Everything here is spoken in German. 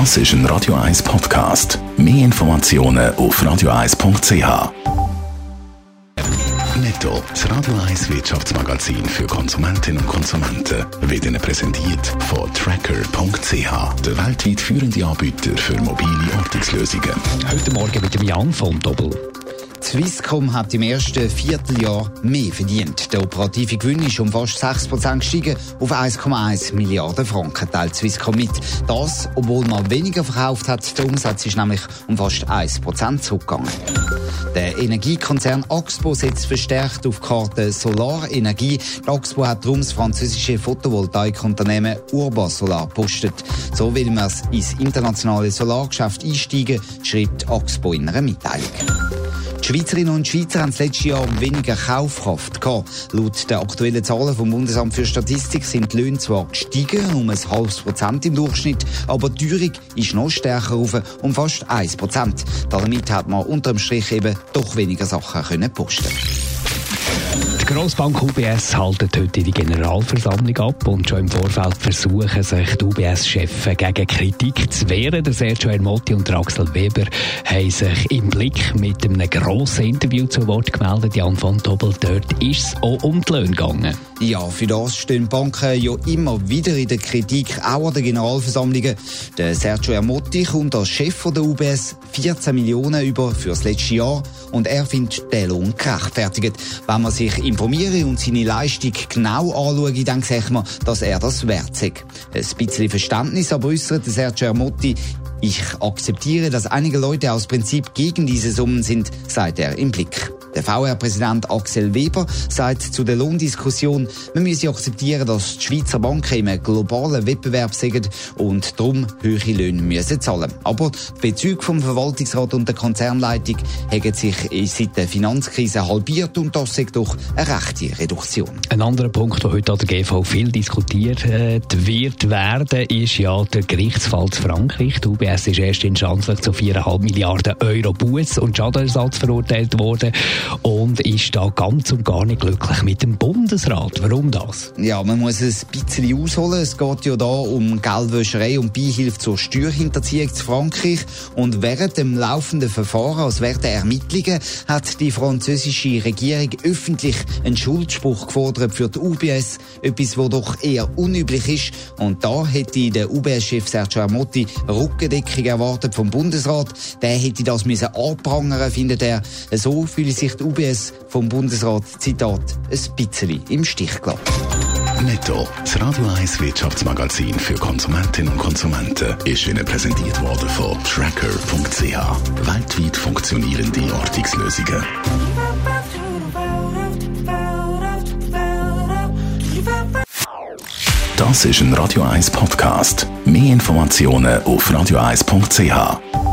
Das ist ein Radio 1 Podcast. Mehr Informationen auf radio1.ch. Netto, das Radio 1 Wirtschaftsmagazin für Konsumentinnen und Konsumenten, wird Ihnen präsentiert von Tracker.ch, der weltweit führende Anbieter für mobile Ortungslösungen. Heute Morgen mit dem Jan von Doppel. Swisscom hat im ersten Vierteljahr mehr verdient. Der operative Gewinn ist um fast 6% gestiegen auf 1,1 Milliarden Franken, teilt Swisscom mit. Das, obwohl man weniger verkauft hat. Der Umsatz ist nämlich um fast 1% zurückgegangen. Der Energiekonzern Axpo setzt verstärkt auf Karte Solarenergie. Die Axpo hat darum das französische Photovoltaikunternehmen Urba Solar postet. So will man ins internationale Solargeschäft einsteigen, schreibt Axpo in einer Mitteilung. Die Schweizerinnen und Schweizer haben letzte Jahr weniger Kaufkraft gehabt. Laut den aktuellen Zahlen vom Bundesamt für Statistik sind die Löhne zwar gestiegen, um ein halbes Prozent im Durchschnitt, aber die Teuerung ist noch stärker auf, um fast 1 Prozent. Damit hat man unterm Strich eben doch weniger Sachen können posten die Grossbank UBS haltet heute die Generalversammlung ab und schon im Vorfeld versuchen sich die UBS-Chefs gegen Kritik zu wehren. Der Sergio Ermotti und der Axel Weber haben sich im Blick mit einem grossen Interview zu Wort gemeldet. Jan von Doppel, dort ist es auch um die Löhne gegangen. Ja, für das stehen Banken ja immer wieder in der Kritik, auch an den Generalversammlungen. Der Sergio Ermotti kommt als Chef der UBS 14 Millionen über für das letzte Jahr und er findet den Lohn gerechtfertigt. Wenn man sich im informiere und seine Leistung genau anschaue, dann sieht man, dass er das wert ist. Ein bisschen Verständnis aber äußert Sergio Ermotti, ich akzeptiere, dass einige Leute aus Prinzip gegen diese Summen sind, sagt er im Blick. Der VR-Präsident Axel Weber sagt zu der Lohndiskussion, man müsse akzeptieren, dass die Schweizer Banken im globalen Wettbewerb sind und darum höhere Löhne müssen zahlen. Aber die Bezüge vom Verwaltungsrat und der Konzernleitung haben sich seit der Finanzkrise halbiert und das ist doch eine rechte Reduktion. Ein anderer Punkt, der heute an der GV viel diskutiert wird werden, ist ja der Gerichtsfall zu Frankreich. Die UBS ist erst instanzlich zu 4,5 Milliarden Euro Buß und Schadenersatz verurteilt worden und ist da ganz und gar nicht glücklich mit dem Bundesrat. Warum das? Ja, man muss es ein bisschen ausholen. Es geht ja da um Geldwäscherei und Beihilfe zur Steuerhinterziehung zu Frankreich. Und während dem laufenden Verfahren, also während der Ermittlungen, hat die französische Regierung öffentlich einen Schuldspruch gefordert für die UBS. Etwas, was doch eher unüblich ist. Und da hätte der UBS-Chef Sergio Amotti Rückendeckung erwartet vom Bundesrat. Der hätte das müssen anprangern, findet er. So fühle sich die UBS vom Bundesrat, Zitat, ein bisschen im Stich gelassen. Netto, das Radio 1 Wirtschaftsmagazin für Konsumentinnen und Konsumenten, ist Ihnen präsentiert worden von Tracker.ch. Weltweit funktionierende Ortungslösungen. Das ist ein Radio 1 Podcast. Mehr Informationen auf radio1.ch.